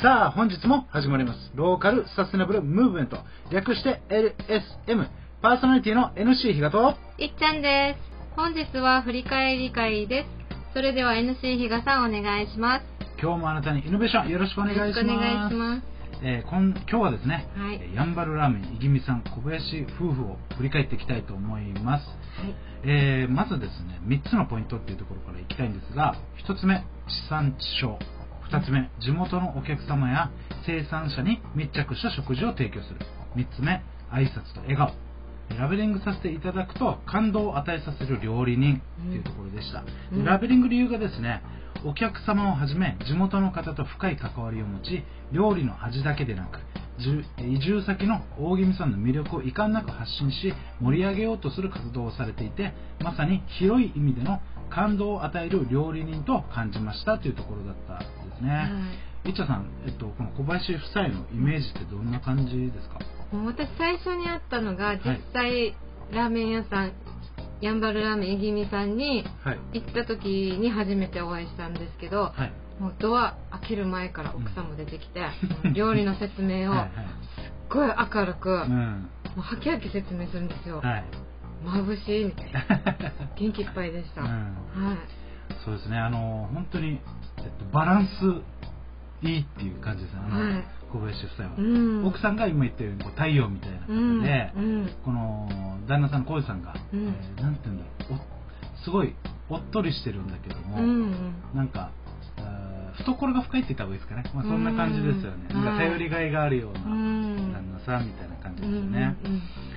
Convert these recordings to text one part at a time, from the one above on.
さあ、本日も始まります。ローカルサステナブルムーブメント。略して LSM。パーソナリティの NC 比嘉と、いっちゃんです。本日は振り返り会です。それでは NC 比嘉さんお願いします。今日もあなたにイノベーションよろしくお願いします。よろしくお願いします。えー、今今日はですね、はい、やんばるラーメンいぎみさん小林夫婦を振り返っていきたいと思います、はいえー、まずですね3つのポイントっていうところからいきたいんですが1つ目地産地消2つ目地元のお客様や生産者に密着した食事を提供する。3つ目挨拶と笑顔。ラベリングさせていただくと感動を与えさせる料理人というところでした、うん、ラベリング理由がですねお客様をはじめ地元の方と深い関わりを持ち料理の味だけでなく移住先の大宜味さんの魅力を遺憾なく発信し盛り上げようとする活動をされていてまさに広い意味での感動を与える料理人と感じましたというところだったんですね、はい、いっちゃさん、えっと、この小林夫妻のイメージってどんな感じですか？私最初に会ったのが実際、はい、ラーメン屋さんやんばるラーメンえぎみさんに行った時に初めてお会いしたんですけど、はい、もうドア開ける前から奥さんも出てきて、うん、料理の説明をすっごい明るく、うん、もうはきはき説明するんですよ、はい、眩しいみたいな。元気いっぱいでした、うん、はい。そうですね。あの本当に、えっと、バランスいいっていう感じですね、はい、小林夫妻は、うん、奥さんが今言ったようにこう太陽みたいな方で、うん、この旦那さんの浩二さんが、うん、えー、なんていうんだろう。すごいおっとりしてるんだけども、うん、なんか懐が深いって言った方がいいですかね、まあ、そんな感じですよね、なんか頼りがいがあるような旦那さんみたいな感じですよね、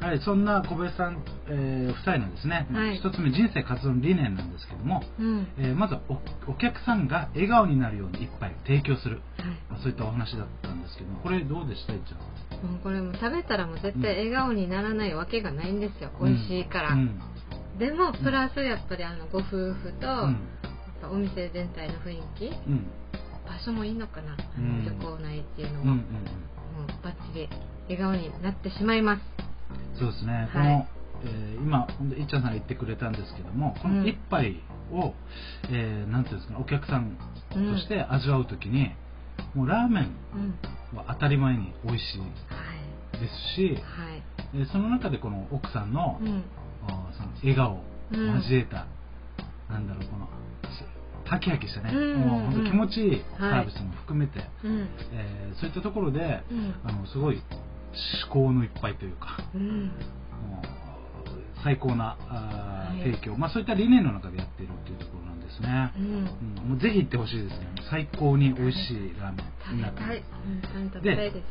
はい、そんな小林さん、えー、夫妻のですね、はい、一つ目人生活動の理念なんですけども、うん、えー、まずはお客さんが笑顔になるように一杯を提供する、はい。まあ、そういったお話だったんですけどこれどうでしたいっちゃんもうこれも食べたらもう絶対笑顔にならないわけがないんですよ、うん、美味しいから、うん、でもプラスやっぱりあのご夫婦と、お店全体の雰囲気、場所もいいのかな、旅行内っていうのも、もうバッチリ笑顔になってしまいます。そうですね、はい、この、えー、今いっちゃんさんが言ってくれたんですけどもこの一杯を、うん、えー、なんていうんですかお客さんとして味わう時に、うん、もうラーメンは当たり前に美味しいですし、はい、その中でこの奥さんの,、うん、その笑顔を交えた、うん、なんだろうこのハキハキしたね、うん、もう本当気持ちいいサービスも含めて、はい、えー、そういったところで、うん、あのすごい思考のいっぱいというか、うん、もう最高なあ、はい、提供、まあ、そういった理念の中でやっているっていうところなんですね、うん。もうぜひ行ってほしいですね。最高に美味しいラーメンになって。ます、で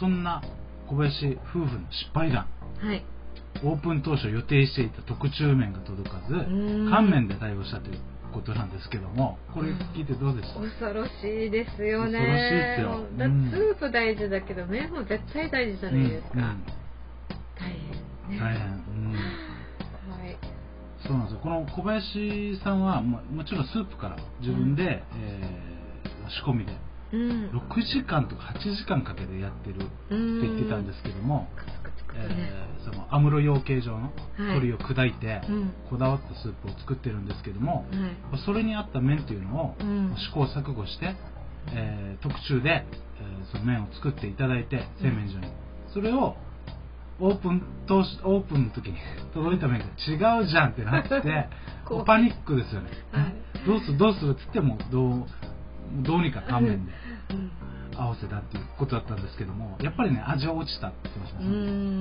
そんな小林夫婦の失敗談、はい、オープン当初予定していた特注麺が届かず乾麺で対応したということなんですけどもこれ聞いてどうですか、恐ろしいですよね。恐ろしいですよ、だスープ大事だけど麺も絶対大事じゃないですか、うんうん、大変、ね、大変、うん。はい。そうなんですよ。この小林さんはももちろんスープから自分で、うん、えー、仕込みでうん、6時間とか8時間かけてやってるって言ってたんですけども、えー、そのアムロ養鶏場の鶏を砕いて、こだわったスープを作ってるんですけども、はい、それに合った麺っていうのを試行錯誤して、えー、特注で、えー、その麺を作っていただいて製麺所に、それをオープン当初オープンの時に 届いた麺が違うじゃんってなって パニックですよね、はい、どうするどうするっつってもどうどうにか乾麺で。合わせたっていうことだったんですけどもやっぱりね味は落ちたって言ってましたね。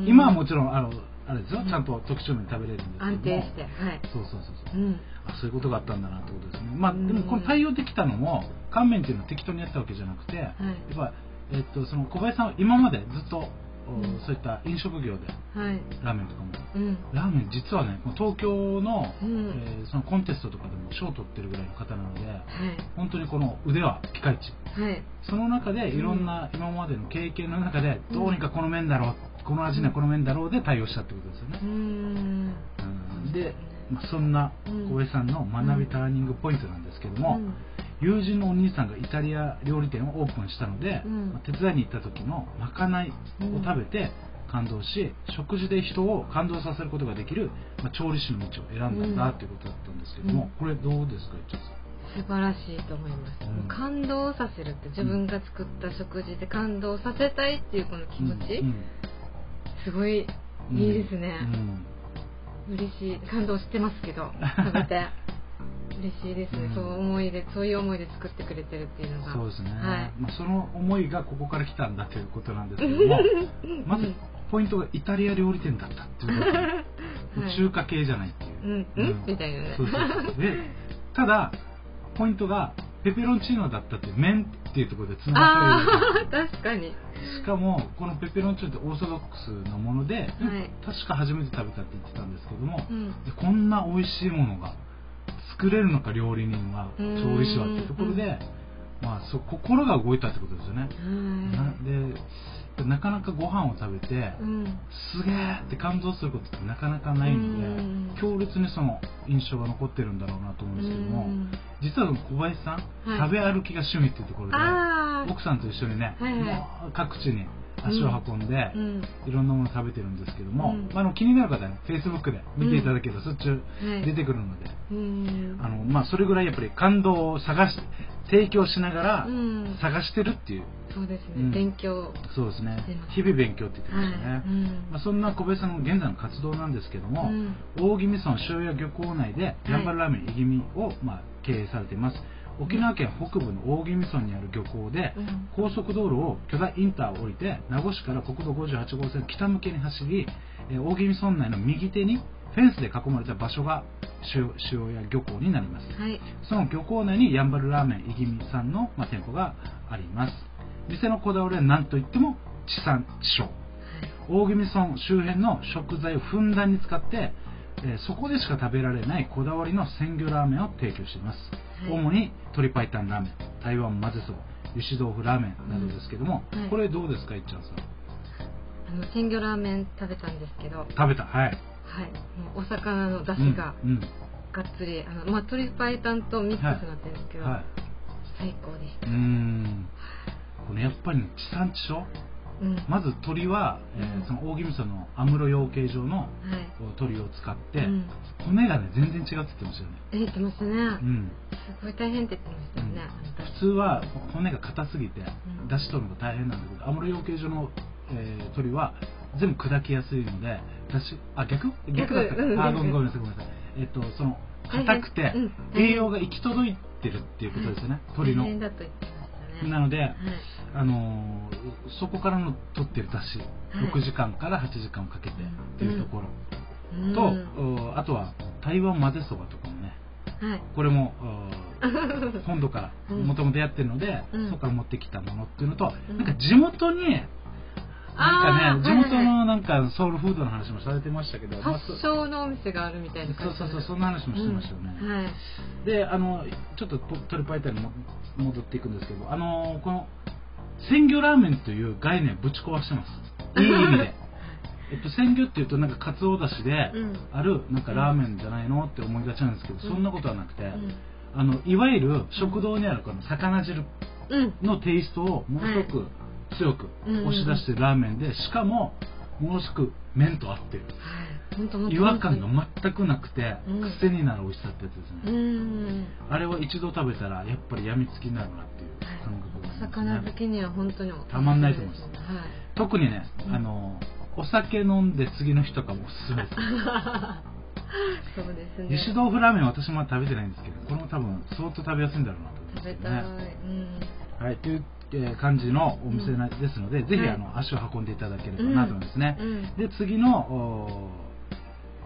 今はもちろんあのあれですよ、ちゃんと特徴麺食べれるんですけど安定してはい。そうそうそうそう、うん、あそういうことがあったんだなってことですね。まあでもこの対応できたのも乾麺っていうのは適当にやったわけじゃなくて、はい、やっぱえっとその小林さんは今までずっとそういった飲食業で、ラーメンとかも、うん、ラーメン実はね東京の,、うん、えー、そのコンテストとかでも賞を取ってるぐらいの方なので、はい、本当にこの腕はピカイチ、はい、その中でいろんな今までの経験の中で、どうにかこの麺だろうこの味にはこの麺だろうで対応したってことですよね、うん、で、まあ、そんな小江さんの学びターニングポイントなんですけども、友人のお兄さんがイタリア料理店をオープンしたので、うん、手伝いに行った時のまかないを食べて感動し、食事で人を感動させることができる、まあ、調理師の道を選んだんだということだったんですけども、これどうですか素晴らしいと思います、うん、感動させるって自分が作った食事で感動させたいっていうこの気持ち、うん、すごいいいですね、うん、嬉しい。感動してますけど食べて 嬉しいです。ね、そう思いでそういう思いで作ってくれてるっていうのが。そうですね、はい、まあ、その思いがここから来たんだということなんですけども まずポイントがイタリア料理店だったっていうこと、はい、中華系じゃないっていう、うん、うん、みたいな。ねそうそう。で ただポイントがペペロンチーノだったって麺っていうところでつながってる。確かに。しかもこのペペロンチーノってオーソドックスなもので、はい、確か初めて食べたって言ってたんですけども、うん、でこんな美味しいものが作れるのか料理人は調理師はっていうところで、まあ、そ心が動いたってことですよね。なでなかなかご飯を食べて、うん、すげえって感動することってなかなかないので、うん、強烈にその印象が残ってるんだろうなと思うんですけども、うん、実は小林さん、はい、食べ歩きが趣味っていうところで奥さんと一緒にね、はいはい、各地に足を運んで、いろんなもの食べてるんですけども、まあ、あの気になる方はフェイスブックで見ていただければ、そっち出てくるので、あのまあ、それぐらいやっぱり感動を探し提供しながら探してるっていう、そうですね、勉強。そうですね。日々勉強って言ってましたね、はい。まあ、そんな小林さんの現在の活動なんですけども、大宜味村塩屋漁港内でやんばるラーメンいぎみを、まあ、経営されています沖縄県北部の大宜味村にある漁港で、高速道路を巨大インターを降りて名護市から国道58号線北向けに走り、え大宜味村内の右手にフェンスで囲まれた場所が塩屋漁港になります、はい、その漁港内にやんばるラーメンいぎみさんの、まあ、店舗があります。店のこだわりは何といっても地産地消、大宜味村周辺の食材をふんだんに使ってえそこでしか食べられないこだわりの鮮魚ラーメンを提供しています、はい、主に鶏白湯ラーメン。台湾混ぜそば。油脂豆腐ラーメンなどですけども、うんはい、これどうですかいっちゃんさん？あの鮮魚ラーメン食べたんですけど。食べた？はい、はい、もうお魚の出汁ががっつり、うん、あのまあ、鶏白湯とミックスになってるんですけど、はい、最高でした。うん。これやっぱり、地産地消？まず鳥は、えー、その大宜味村のアムロ養鶏場の鳥を使って、骨がね全然違うって言ってましたよね。言ってましたね、うん、すごい大変って言ってましたよね、普通は骨が硬すぎて出し取るのが大変なんだけどアムロ養鶏場の、えー、鳥は全部砕きやすいので出しあ逆？逆だった、あごめんごめんなさいごめんなさい。えっ、とその硬くて栄養が行き届いてるっていうことですよね、鳥のなので、はい、あのそこからの取ってる出汁、はい、6時間から8時間をかけてっていうところ、うん、と、あとは台湾混ぜそばとかもね、はい、これも 本土からもともとやってるので、うん、そこから持ってきたものっていうのと、うん、なんか地元になんかね、地元のなんかソウルフードの話もされてましたけど、発祥のお店があるみたいなそうそうそう、そんな話もしてましたよね。うんはい、で、あの、ちょっとトリパイタに戻っていくんですけど、あの、この、鮮魚ラーメンという概念ぶち壊してます。いい意味で。えっと、鮮魚っていうとなんかかつおだしであるなんかラーメンじゃないのって思いがちなんですけど、そんなことはなくて、あのいわゆる食堂にあるこの魚汁のテイストをものすごく強く押し出してるラーメンでしかもものすごく麺と合ってる、違和感が全くなくて、癖になる美味しさってやつですね、あれは一度食べたらやっぱりやみつきになるなっていう感覚が、ね、魚好きには本当にたまんないと思います、はい、特にね、あのお酒飲んで次の日とかもおすすめです。そうですね。油脂豆腐ラーメン私まだ食べてないんですけどこれも多分相当食べやすいんだろうなと思います、ね、食べたい、うん、はいというえ感じのお店なですので、うん、ぜひあの、足を運んでいただければなと思いますね、うん、で次の、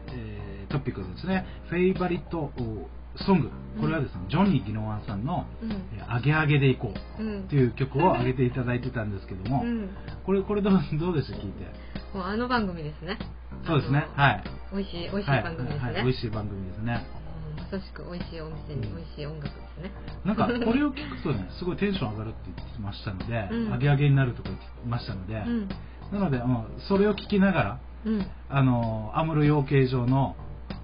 えー、トピックですねフェイバリットソング。これはですね、ジョニー・ギノワンさんの「あげあげでいこう」っていう曲を上げていただいてたんですけども、これこれどうどうでした？聞いて。もうあの番組ですね。そうですね。はい。美味しい美味しい番組ですね、はい。はい、美味しい番組ですねまさしく美味しいお店に美味しい音楽ですね、なんかこれを聞くとねすごいテンション上がるって言ってましたので、うん、上げ上げになるとか言ってましたので、うん、なので、もうそれを聞きながら、うん、あのアムロ養鶏場の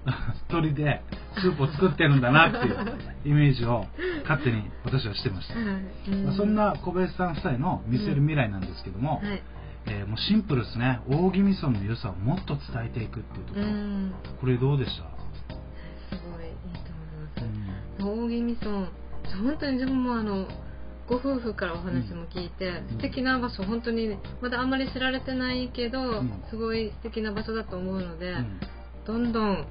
鳥でスープを作ってるんだなっていう イメージを勝手に私はしてました、まあ、そんな小林さん夫妻の見せる未来なんですけども、はい。えー、もうシンプルですね。大宜味村の良さをもっと伝えていくっていうところ、これどうでした？大宜味村本当に自分もあのご夫婦からお話も聞いて、うん、素敵な場所本当にまだあんまり知られてないけど、うん、すごい素敵な場所だと思うので、うん、どんどんラ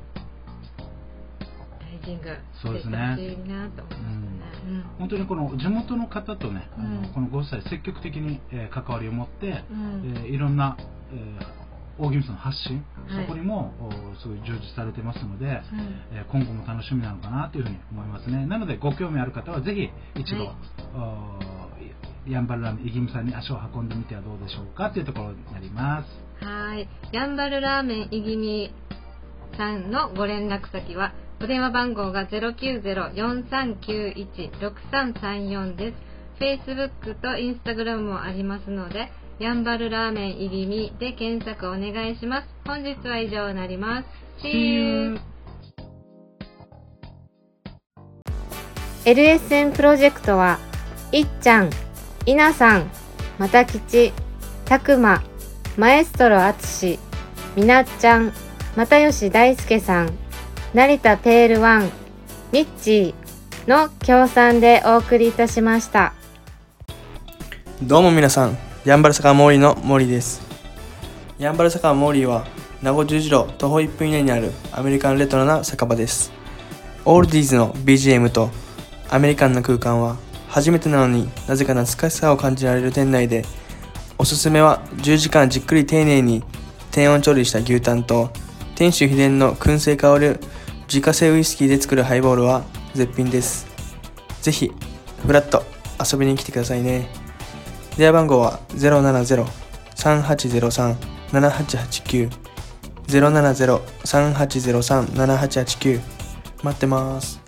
イジングしていってほしいなと思いますね、本当にこの地元の方とね、あのこのご夫妻積極的に、えー、関わりを持って、えー、いろんな、えー大宜味の発信、はい、そこにもすごい充実されてますので、うん、えー、今後も楽しみなのかなというふうに思いますね。なのでご興味ある方はぜひ一度、はい、ヤンバルラーメンイギムさんに足を運んでみてはどうでしょうかというところになります。はい。ヤンバルラーメンイギミさんのご連絡先はお電話番号が090-4391-6334です。Facebook と Instagram もありますのでやんばるラーメンいぎみで検索お願いします。本日は以上になります。See you! LSN プロジェクトは、いっちゃん、いなさん、またきち、たくま、マエストロあつし、みなっちゃん、又吉大輔さん、成田ペールワン、ミッチーの協賛でお送りいたしました。どうも皆さん、ヤンバル坂モーリーの森です。ヤンバル坂モーリーは名護十字路徒歩1分以内にあるアメリカンレトロな酒場です。オールディーズの BGM とアメリカンな空間は初めてなのになぜか懐かしさを感じられる店内でおすすめは10時間じっくり丁寧に低温調理した牛タンと店主秘伝の燻製香る自家製ウイスキーで作るハイボールは絶品です。ぜひ、フラット遊びに来てくださいね。電話番号は070-3803-7889 070-3803-7889待ってます。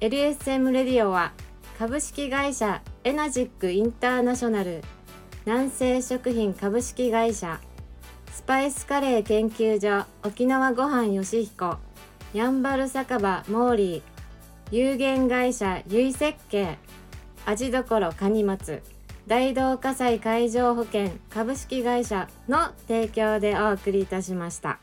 LSM レディオは株式会社エナジックインターナショナル。南西食品株式会社。スパイスカレー研究所沖縄ごはんよしひこ。やんばる酒場モーリー。有限会社ゆい設計。味どころかに松大同火災海上保険株式会社の提供でお送りいたしました。